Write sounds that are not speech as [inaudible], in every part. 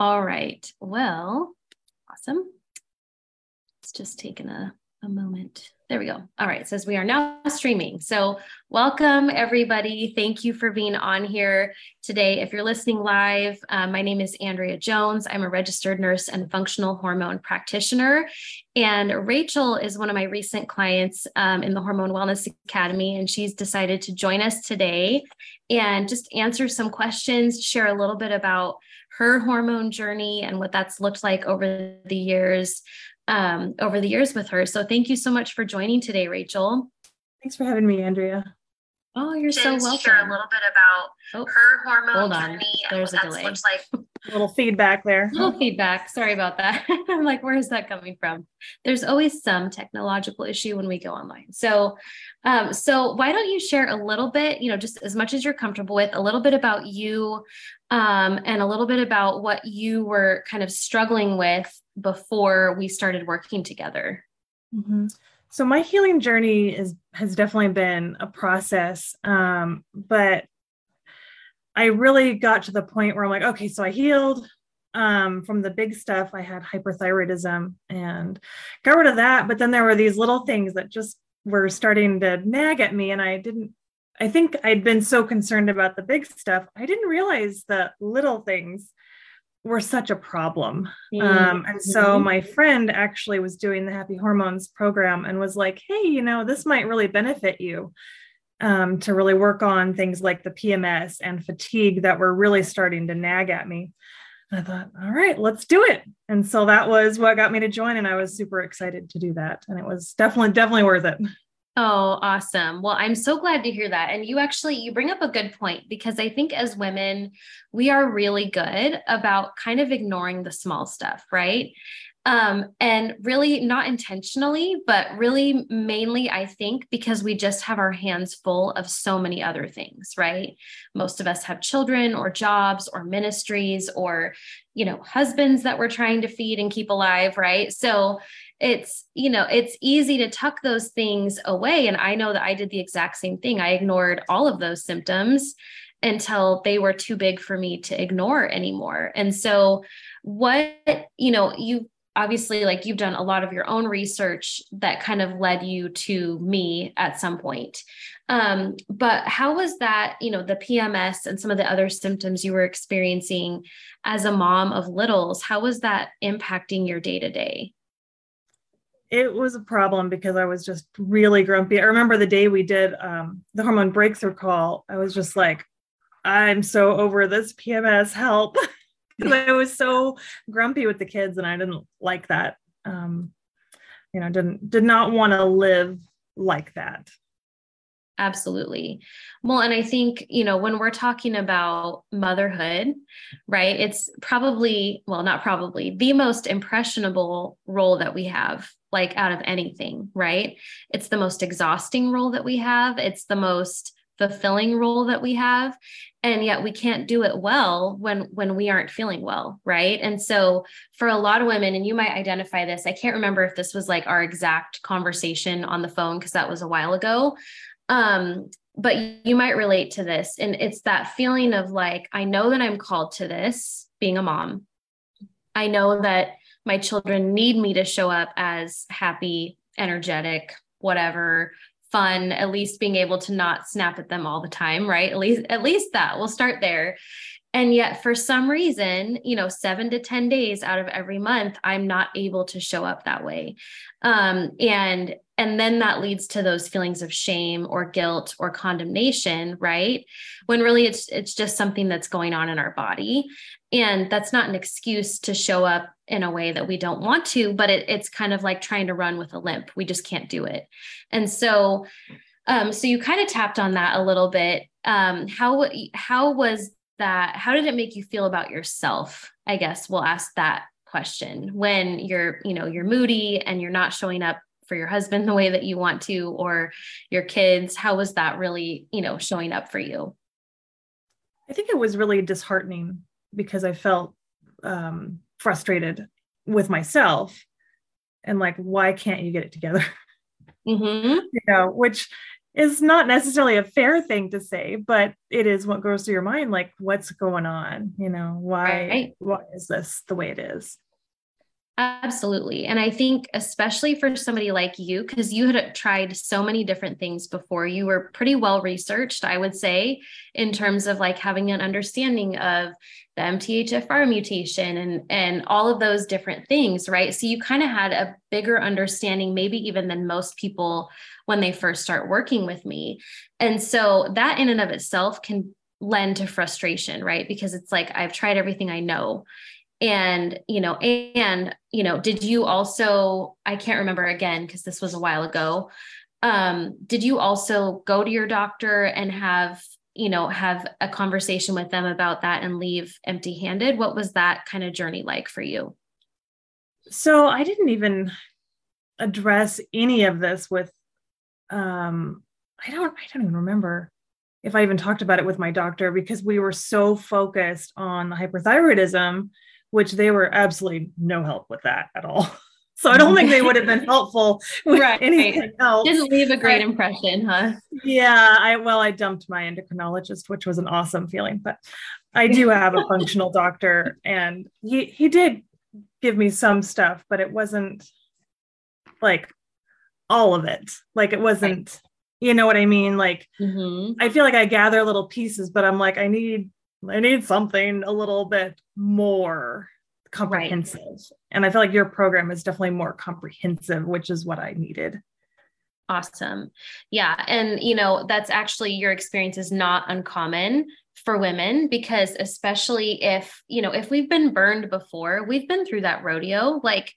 All right. Well, awesome. It's just taking a, a moment. There we go. All right. Says we are now streaming. So, welcome everybody. Thank you for being on here today. If you're listening live, uh, my name is Andrea Jones. I'm a registered nurse and functional hormone practitioner. And Rachael is one of my recent clients um, in the Hormone Wellness Academy. And she's decided to join us today and just answer some questions, share a little bit about her hormone journey and what that's looked like over the years um, over the years with her. So thank you so much for joining today, Rachael. Thanks for having me, Andrea. Oh, you're so welcome. Share a little bit about oh, her hormone hold on. journey. There's a delay. Looks like. [laughs] little feedback there. A little feedback. Sorry about that. [laughs] I'm like, where is that coming from? There's always some technological issue when we go online. So, um, so why don't you share a little bit, you know, just as much as you're comfortable with, a little bit about you, um, and a little bit about what you were kind of struggling with before we started working together. Mm-hmm. So my healing journey is has definitely been a process, um, but I really got to the point where I'm like, okay, so I healed um, from the big stuff. I had hyperthyroidism and got rid of that, but then there were these little things that just were starting to nag at me, and I didn't. I think I'd been so concerned about the big stuff, I didn't realize the little things were such a problem. Mm-hmm. Um, and so mm-hmm. my friend actually was doing the Happy Hormones program and was like, hey, you know, this might really benefit you um, to really work on things like the PMS and fatigue that were really starting to nag at me. And I thought, all right, let's do it. And so that was what got me to join. And I was super excited to do that. And it was definitely, definitely worth it. Oh, awesome. Well, I'm so glad to hear that. And you actually you bring up a good point because I think as women, we are really good about kind of ignoring the small stuff, right? Um, and really not intentionally, but really mainly, I think, because we just have our hands full of so many other things, right? Most of us have children or jobs or ministries or, you know, husbands that we're trying to feed and keep alive, right? So it's you know it's easy to tuck those things away and i know that i did the exact same thing i ignored all of those symptoms until they were too big for me to ignore anymore and so what you know you obviously like you've done a lot of your own research that kind of led you to me at some point um, but how was that you know the pms and some of the other symptoms you were experiencing as a mom of littles how was that impacting your day to day it was a problem because I was just really grumpy. I remember the day we did um, the hormone breakthrough call, I was just like, I'm so over this PMS help. [laughs] [laughs] I was so grumpy with the kids and I didn't like that. Um, you know, didn't did not want to live like that. Absolutely. Well, and I think, you know, when we're talking about motherhood, right, it's probably, well, not probably, the most impressionable role that we have, like out of anything, right? It's the most exhausting role that we have. It's the most fulfilling role that we have and yet we can't do it well when when we aren't feeling well right and so for a lot of women and you might identify this i can't remember if this was like our exact conversation on the phone because that was a while ago um, but you might relate to this. And it's that feeling of like, I know that I'm called to this being a mom. I know that my children need me to show up as happy, energetic, whatever, fun, at least being able to not snap at them all the time, right? At least, at least that we'll start there. And yet, for some reason, you know, seven to 10 days out of every month, I'm not able to show up that way. Um, and and then that leads to those feelings of shame or guilt or condemnation right? When really it's it's just something that's going on in our body. And that's not an excuse to show up in a way that we don't want to but it, it's kind of like trying to run with a limp. We just can't do it. And so um, so you kind of tapped on that a little bit. Um, how how was that? How did it make you feel about yourself? I guess we'll ask that question when you're you know you're moody and you're not showing up for your husband the way that you want to or your kids? How was that really you know showing up for you? I think it was really disheartening because i felt um, frustrated with myself and like why can't you get it together? [laughs] Mm-hmm. you know which is not necessarily a fair thing to say but it is what goes through your mind like what's going on? You know why right. why is this the way it is Absolutely. And I think, especially for somebody like you, because you had tried so many different things before, you were pretty well researched, I would say, in terms of like having an understanding of the MTHFR mutation and, and all of those different things, right? So you kind of had a bigger understanding, maybe even than most people when they first start working with me. And so that in and of itself can lend to frustration, right? Because it's like, I've tried everything I know and you know and you know did you also i can't remember again because this was a while ago um did you also go to your doctor and have you know have a conversation with them about that and leave empty handed what was that kind of journey like for you? So i didn't even address any of this with um i don't i don't even remember if i even talked about it with my doctor because we were so focused on the hyperthyroidism which they were absolutely no help with that at all. [laughs] So I don't think they would have been [laughs] helpful with right. anything else. Didn't leave a great impression, huh? Yeah, I well, I dumped my endocrinologist, which was an awesome feeling. But I do [laughs] have a functional doctor, and he he did give me some stuff, but it wasn't like all of it. Like it wasn't, right. you know what I mean? Like mm-hmm. I feel like I gather little pieces, but I'm like, I need I need something a little bit more comprehensive. Right. And I feel like your program is definitely more comprehensive, which is what I needed. Awesome. Yeah. And, you know, that's actually your experience is not uncommon for women because, especially if, you know, if we've been burned before, we've been through that rodeo. Like,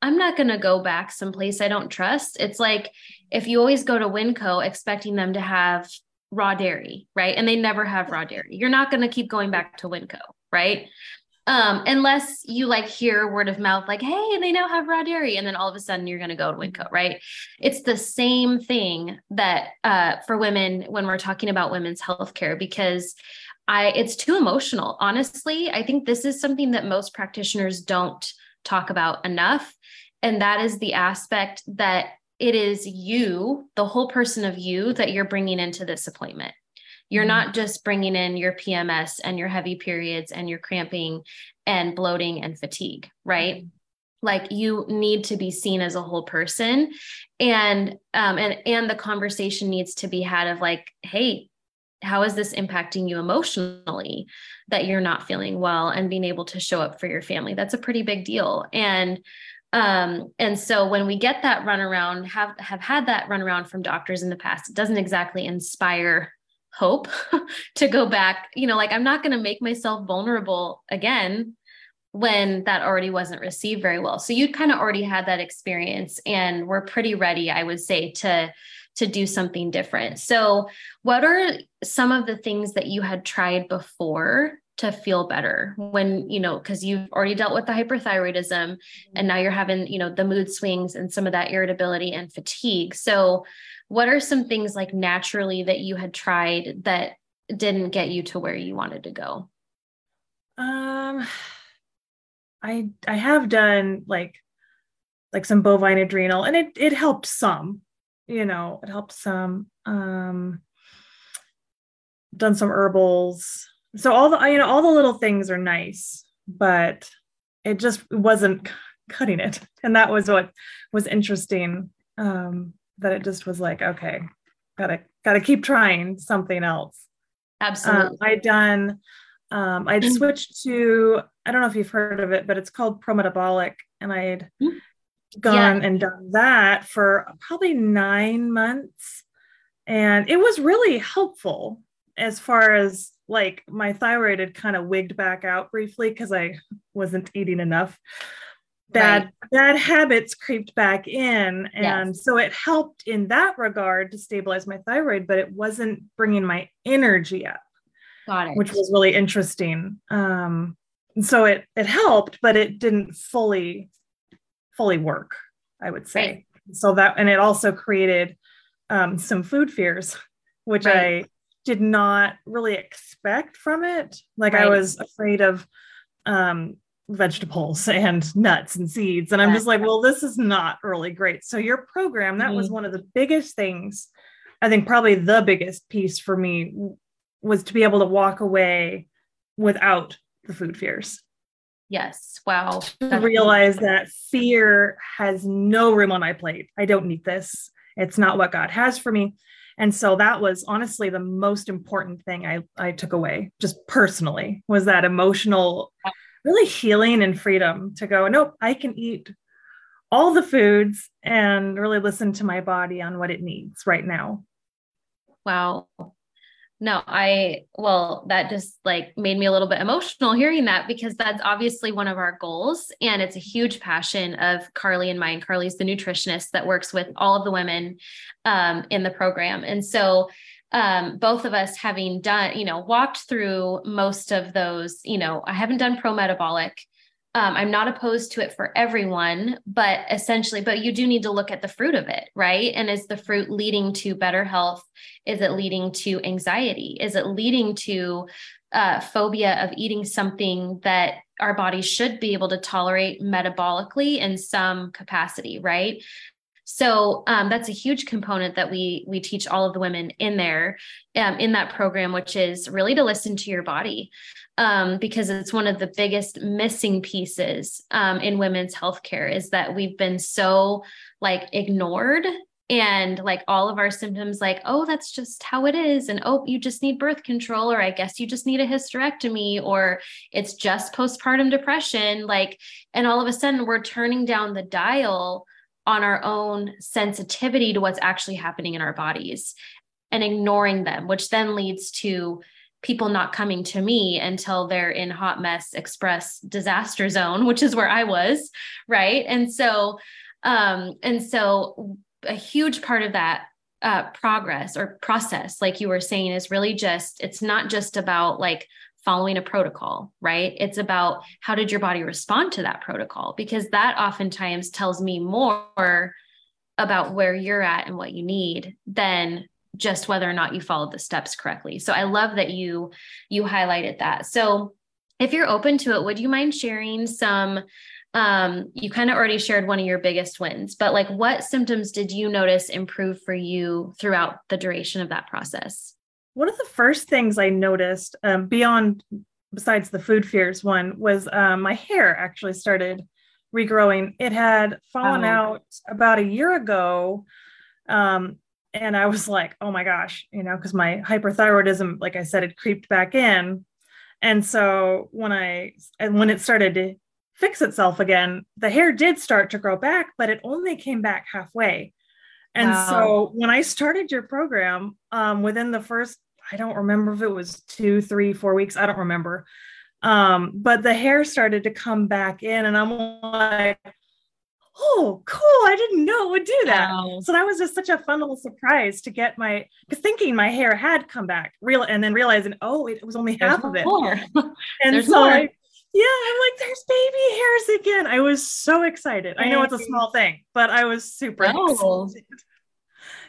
I'm not going to go back someplace I don't trust. It's like if you always go to Winco expecting them to have raw dairy, right? And they never have raw dairy. You're not going to keep going back to Winco, right? Um, unless you like hear word of mouth, like, hey, they now have raw dairy, and then all of a sudden you're going to go to Winco, right? It's the same thing that uh, for women when we're talking about women's healthcare because I it's too emotional. Honestly, I think this is something that most practitioners don't talk about enough, and that is the aspect that it is you, the whole person of you that you're bringing into this appointment. You're mm-hmm. not just bringing in your PMS and your heavy periods and your cramping and bloating and fatigue, right? Mm-hmm. Like you need to be seen as a whole person, and um, and and the conversation needs to be had of like, hey, how is this impacting you emotionally that you're not feeling well and being able to show up for your family? That's a pretty big deal, and um, and so when we get that runaround, have have had that runaround from doctors in the past, it doesn't exactly inspire hope [laughs] to go back. You know, like I'm not going to make myself vulnerable again when that already wasn't received very well. So you'd kind of already had that experience, and we're pretty ready, I would say, to to do something different. So, what are some of the things that you had tried before to feel better when you know because you've already dealt with the hyperthyroidism and now you're having you know the mood swings and some of that irritability and fatigue. So what are some things like naturally that you had tried that didn't get you to where you wanted to go? Um i i have done like like some bovine adrenal and it it helped some you know it helped some um done some herbals so all the you know all the little things are nice but it just wasn't cutting it and that was what was interesting um that it just was like okay gotta gotta keep trying something else absolutely um, i'd done um i'd switched to i don't know if you've heard of it but it's called prometabolic and i'd mm-hmm. gone yeah. and done that for probably nine months. And it was really helpful as far as like my thyroid had kind of wigged back out briefly because I wasn't eating enough. Bad right. bad habits creeped back in, and yes. so it helped in that regard to stabilize my thyroid, but it wasn't bringing my energy up. Got it. Which was really interesting. Um, so it it helped, but it didn't fully fully work. I would say. Right. So that and it also created um, some food fears, which right. I did not really expect from it. Like right. I was afraid of um, vegetables [laughs] and nuts and seeds. And I'm just like, well, this is not really great. So your program, that mm-hmm. was one of the biggest things. I think probably the biggest piece for me was to be able to walk away without the food fears. Yes. Wow. To realize that fear has no room on my plate. I don't need this. It's not what God has for me. And so that was honestly the most important thing I, I took away, just personally, was that emotional, really healing and freedom to go, nope, I can eat all the foods and really listen to my body on what it needs right now. Wow. No, I, well, that just like made me a little bit emotional hearing that because that's obviously one of our goals. And it's a huge passion of Carly and mine. Carly's the nutritionist that works with all of the women um, in the program. And so, um, both of us having done, you know, walked through most of those, you know, I haven't done pro metabolic um, I'm not opposed to it for everyone, but essentially, but you do need to look at the fruit of it, right? And is the fruit leading to better health? Is it leading to anxiety? Is it leading to uh, phobia of eating something that our body should be able to tolerate metabolically in some capacity, right? So um, that's a huge component that we we teach all of the women in there um, in that program, which is really to listen to your body um, because it's one of the biggest missing pieces um, in women's healthcare is that we've been so like ignored and like all of our symptoms like oh that's just how it is and oh you just need birth control or i guess you just need a hysterectomy or it's just postpartum depression like and all of a sudden we're turning down the dial on our own sensitivity to what's actually happening in our bodies and ignoring them which then leads to people not coming to me until they're in hot mess express disaster zone which is where i was right? And so um and so a huge part of that uh, progress or process like you were saying is really just it's not just about like following a protocol right? It's about how did your body respond to that protocol? Because that oftentimes tells me more about where you're at and what you need than just whether or not you followed the steps correctly. So I love that you you highlighted that. So if you're open to it, would you mind sharing some um you kind of already shared one of your biggest wins, but like what symptoms did you notice improve for you throughout the duration of that process? One of the first things I noticed um, beyond besides the food fears one was um, my hair actually started regrowing. It had fallen oh. out about a year ago. Um, and I was like, oh my gosh, you know, because my hyperthyroidism, like I said, it creeped back in. And so when I and when it started to fix itself again, the hair did start to grow back, but it only came back halfway. And wow. so when I started your program, um, within the first, I don't remember if it was two, three, four weeks, I don't remember. Um, but the hair started to come back in, and I'm like, oh, cool. I didn't know it would do that. Wow. So that was just such a fun little surprise to get my thinking my hair had come back real and then realizing, oh, it was only half of it. [laughs] and there's so more. I, yeah, I'm like, there's baby hairs again. I was so excited. I know it's a small thing, but I was super no. excited.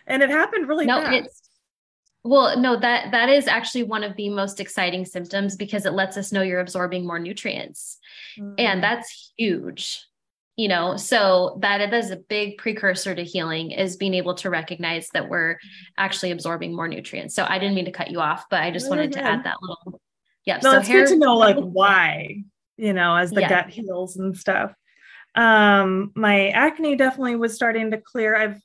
And it happened really no, fast. It's, well, no, that that is actually one of the most exciting symptoms because it lets us know you're absorbing more nutrients. Mm-hmm. And that's huge you know so that is a big precursor to healing is being able to recognize that we're actually absorbing more nutrients. So i didn't mean to cut you off but i just wanted to add that little yeah no, so it's hair- good to know like [laughs] why you know as the yeah. gut heals and stuff. Um my acne definitely was starting to clear. I've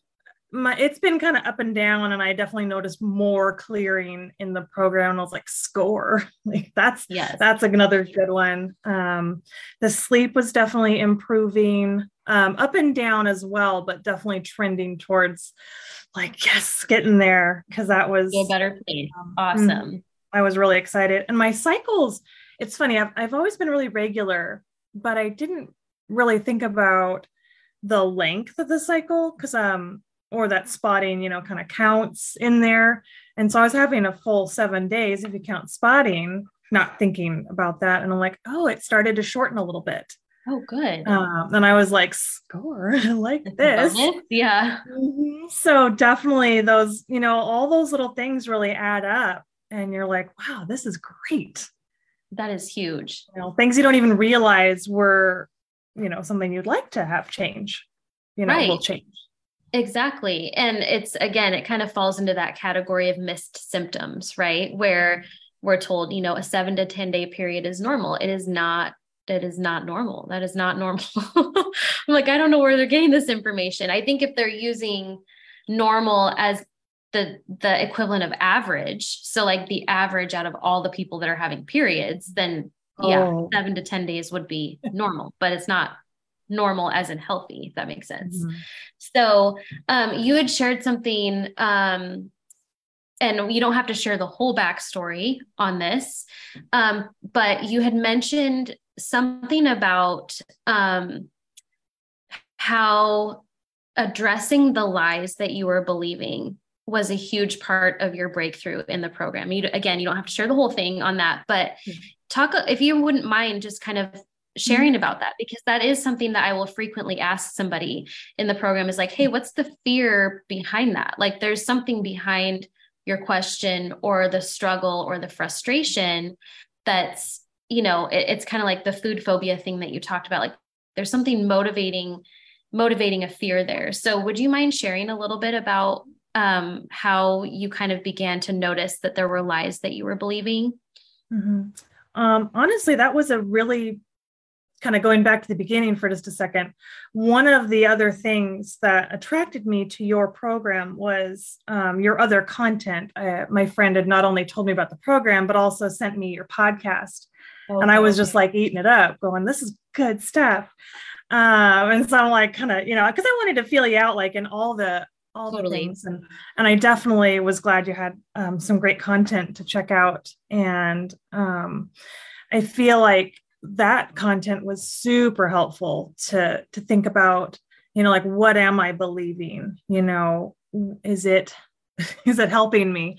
my it's been kind of up and down and i definitely noticed more clearing in the program and i was like score. [laughs] Like that's yes. that's another good one. Um the sleep was definitely improving um up and down as well but definitely trending towards like yes getting there because that was a better place um, awesome. mm, i was really excited. And my cycles it's funny I've, I've always been really regular but i didn't really think about the length of the cycle because um or that spotting, you know, kind of counts in there. And so I was having a full seven days if you count spotting, not thinking about that. And I'm like, oh, it started to shorten a little bit. Oh, good. Um, and I was like, score, I [laughs] like this. Yeah. Mm-hmm. So definitely those, you know, all those little things really add up. And you're like, wow, this is great. That is huge. You know, things you don't even realize were, you know, something you'd like to have change, you know, right. will change. Exactly. And it's again, it kind of falls into that category of missed symptoms, right? Where we're told, you know, a seven to 10 day period is normal. It is not, it is not normal. That is not [laughs] normal. I'm like, I don't know where they're getting this information. I think if they're using normal as the the equivalent of average, so like the average out of all the people that are having periods, then yeah, oh. seven to 10 days would be normal, but it's not normal as in healthy, if that makes sense. Mm-hmm. So um, you had shared something, um, and you don't have to share the whole backstory on this, um, but you had mentioned something about um, how addressing the lies that you were believing was a huge part of your breakthrough in the program. You again, you don't have to share the whole thing on that, but mm-hmm. talk if you wouldn't mind just kind of sharing mm-hmm. about that because that is something that I will frequently ask somebody in the program is like, hey, what's the fear behind that? Like there's something behind your question or the struggle or the frustration that's, you know, it, it's kind of like the food phobia thing that you talked about. Like there's something motivating, motivating a fear there. So would you mind sharing a little bit about um, how you kind of began to notice that there were lies that you were believing? Mm-hmm. Um, honestly, that was a really kind of going back to the beginning for just a second, one of the other things that attracted me to your program was um, your other content. Uh, my friend had not only told me about the program, but also sent me your podcast. Okay. And I was just like eating it up, going, this is good stuff. Um, and so I'm like, kind of, you know, because I wanted to feel you out like in all the all totally. the things and and i definitely was glad you had um, some great content to check out and um, i feel like that content was super helpful to to think about you know like what am i believing? You know is it [laughs] is it helping me?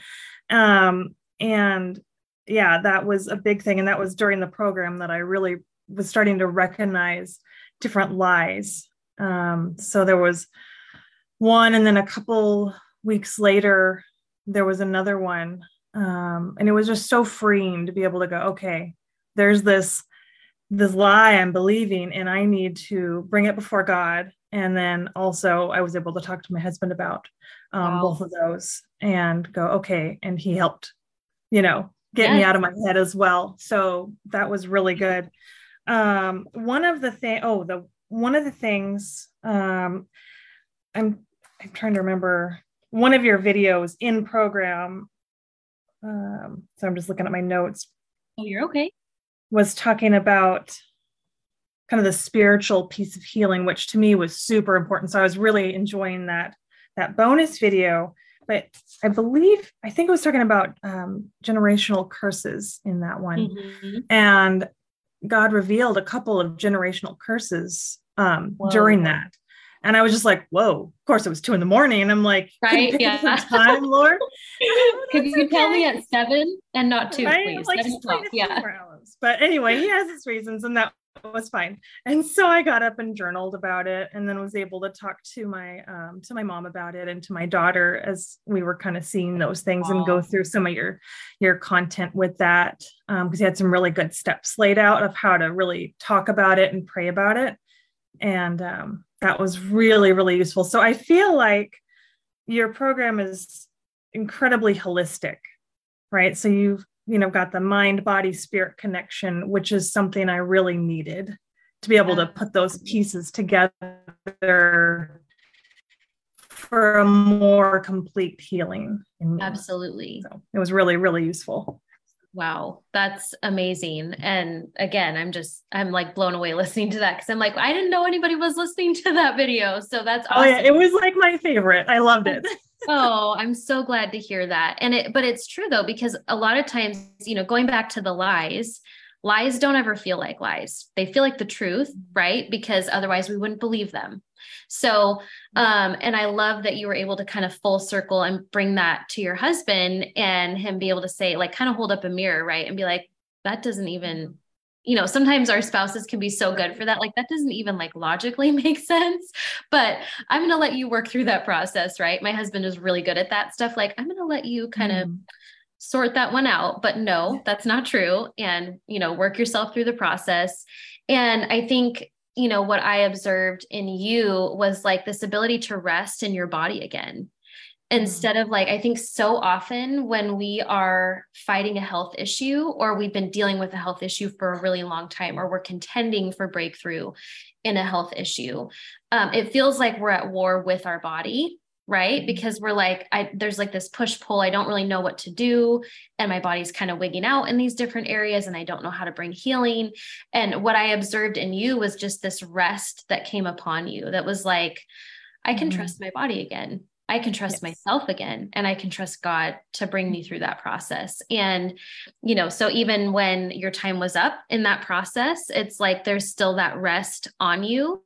Um and yeah that was a big thing. And that was during the program that i really was starting to recognize different lies. Um so there was one and then a couple weeks later there was another one. Um and it was just so freeing to be able to go okay there's this this lie I'm believing, and I need to bring it before God. And then also, I was able to talk to my husband about um, wow. both of those and go, okay. And he helped, you know, get yes. me out of my head as well. So that was really good. Um, one of the thing, oh, the one of the things, um, I'm I'm trying to remember one of your videos in program. Um, so I'm just looking at my notes. Oh, you're okay was talking about kind of the spiritual piece of healing which to me was super important so i was really enjoying that that bonus video but i believe i think it was talking about um, generational curses in that one mm-hmm. and god revealed a couple of generational curses um, during that and I was just like, whoa, of course it was two in the morning. And I'm like, right. Yeah. time, Lord. [laughs] Could you okay. tell me at seven and not two, right? please? Like, yeah. But anyway, he has his reasons and that was fine. And so I got up and journaled about it and then was able to talk to my um, to my mom about it and to my daughter as we were kind of seeing those things and go through some of your your content with that because um, you had some really good steps laid out of how to really talk about it and pray about it. And um, that was really, really useful. So I feel like your program is incredibly holistic, right? So you've, you know, got the mind, body, spirit connection, which is something I really needed to be able to put those pieces together for a more complete healing. Absolutely. So it was really, really useful. Wow, that's amazing. And again, I'm just I'm like blown away [laughs] listening to that because I'm like, I didn't know anybody was listening to that video. So that's awesome. Oh yeah, it was like my favorite. I loved it. [laughs] oh, I'm so glad to hear that. And it but it's true though, because a lot of times, you know, going back to the lies, lies don't ever feel like lies. They feel like the truth, right? Because otherwise we wouldn't believe them. So, um, and I love that you were able to kind of full circle and bring that to your husband and him be able to say, like, kind of hold up a mirror, right? And be like, that doesn't even, you know, sometimes our spouses can be so good for that. Like, that doesn't even like logically [laughs] make sense. But I'm going to let you work through that process, right? My husband is really good at that stuff. Like, I'm going to let you kind of. Mm sort that one out but no that's not true and you know work yourself through the process and i think you know, what I observed in you was like this ability to rest in your body again. Mm-hmm. Instead of like, I think so often when we are fighting a health issue or we've been dealing with a health issue for a really long time or we're contending for breakthrough in a health issue, um, it feels like we're at war with our body right mm-hmm. because we're like i there's like this push pull i don't really know what to do and my body's kind of wigging out in these different areas and i don't know how to bring healing and what i observed in you was just this rest that came upon you that was like i can mm-hmm. trust my body again I can trust yes. myself again and I can trust God to bring me through that process. And, you know, so even when your time was up in that process, it's like there's still that rest on you.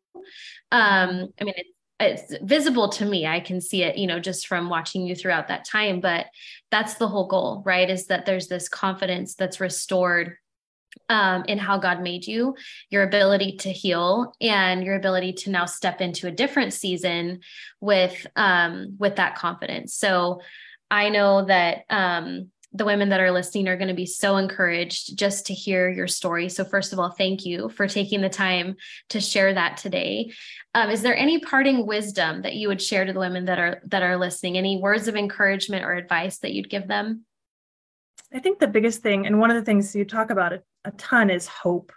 Um, I mean, it's visible to me i can see it you know just from watching you throughout that time but that's the whole goal right is that there's this confidence that's restored um, in how god made you your ability to heal and your ability to now step into a different season with um, with that confidence so i know that um, the women that are listening are going to be so encouraged just to hear your story. So, first of all, thank you for taking the time to share that today. Um, is there any parting wisdom that you would share to the women that are that are listening? Any words of encouragement or advice that you'd give them? I think the biggest thing, and one of the things you talk about a, a ton, is hope,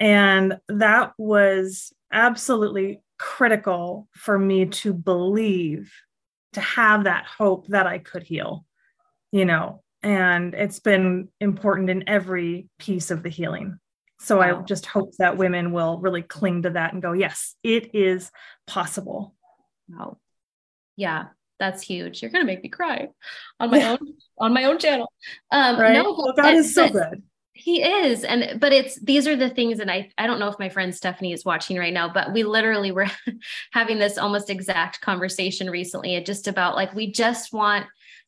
and that was absolutely critical for me to believe, to have that hope that I could heal. You know, and it's been important in every piece of the healing. So wow. i just hope that women will really cling to that and go yes it is possible. Wow. Yeah that's huge you're gonna make me cry on my own on my own channel um right? no well, god is so good he is and but it's these are the things and i i don't know if my friend stephanie is watching right now but we literally were [laughs] having this almost exact conversation recently just about like we just want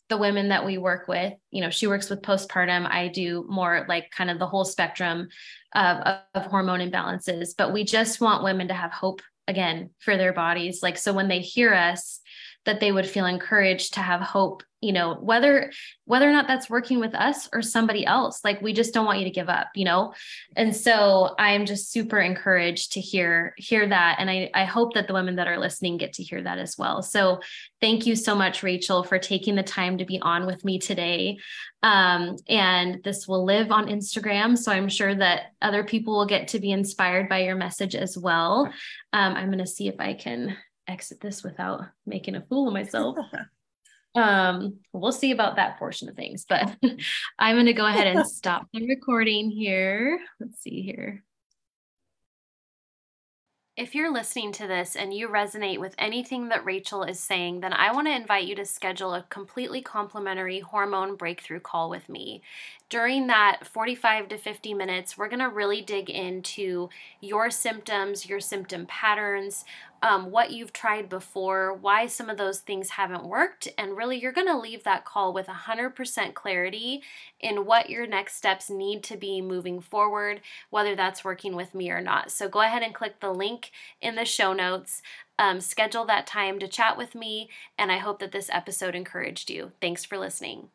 the women that we work with, you know, she works with postpartum. I do more like kind of the whole spectrum of, of hormone imbalances, but we just want women to have hope again for their bodies. Like, so when they hear us, that they would feel encouraged to have hope you know whether whether or not that's working with us or somebody else like we just don't want you to give up you know? And so i'm just super encouraged to hear hear that. And i i hope that the women that are listening get to hear that as well. So thank you so much rachael for taking the time to be on with me today. Um, and this will live on instagram. So i'm sure that other people will get to be inspired by your message as well. Um, i'm going to see if i can exit this without making a fool of myself. [laughs] Um we'll see about that portion of things but [laughs] i'm going to go ahead and stop the recording here. Let's see here. If you're listening to this and you resonate with anything that Rachael is saying, then I want to invite you to schedule a completely complimentary hormone breakthrough call with me. During that 45 to 50 minutes, we're going to really dig into your symptoms, your symptom patterns, um, what you've tried before, why some of those things haven't worked, and really you're going to leave that call with 100% clarity in what your next steps need to be moving forward, whether that's working with me or not. So go ahead and click the link in the show notes. Um, schedule that time to chat with me, and I hope that this episode encouraged you. Thanks for listening.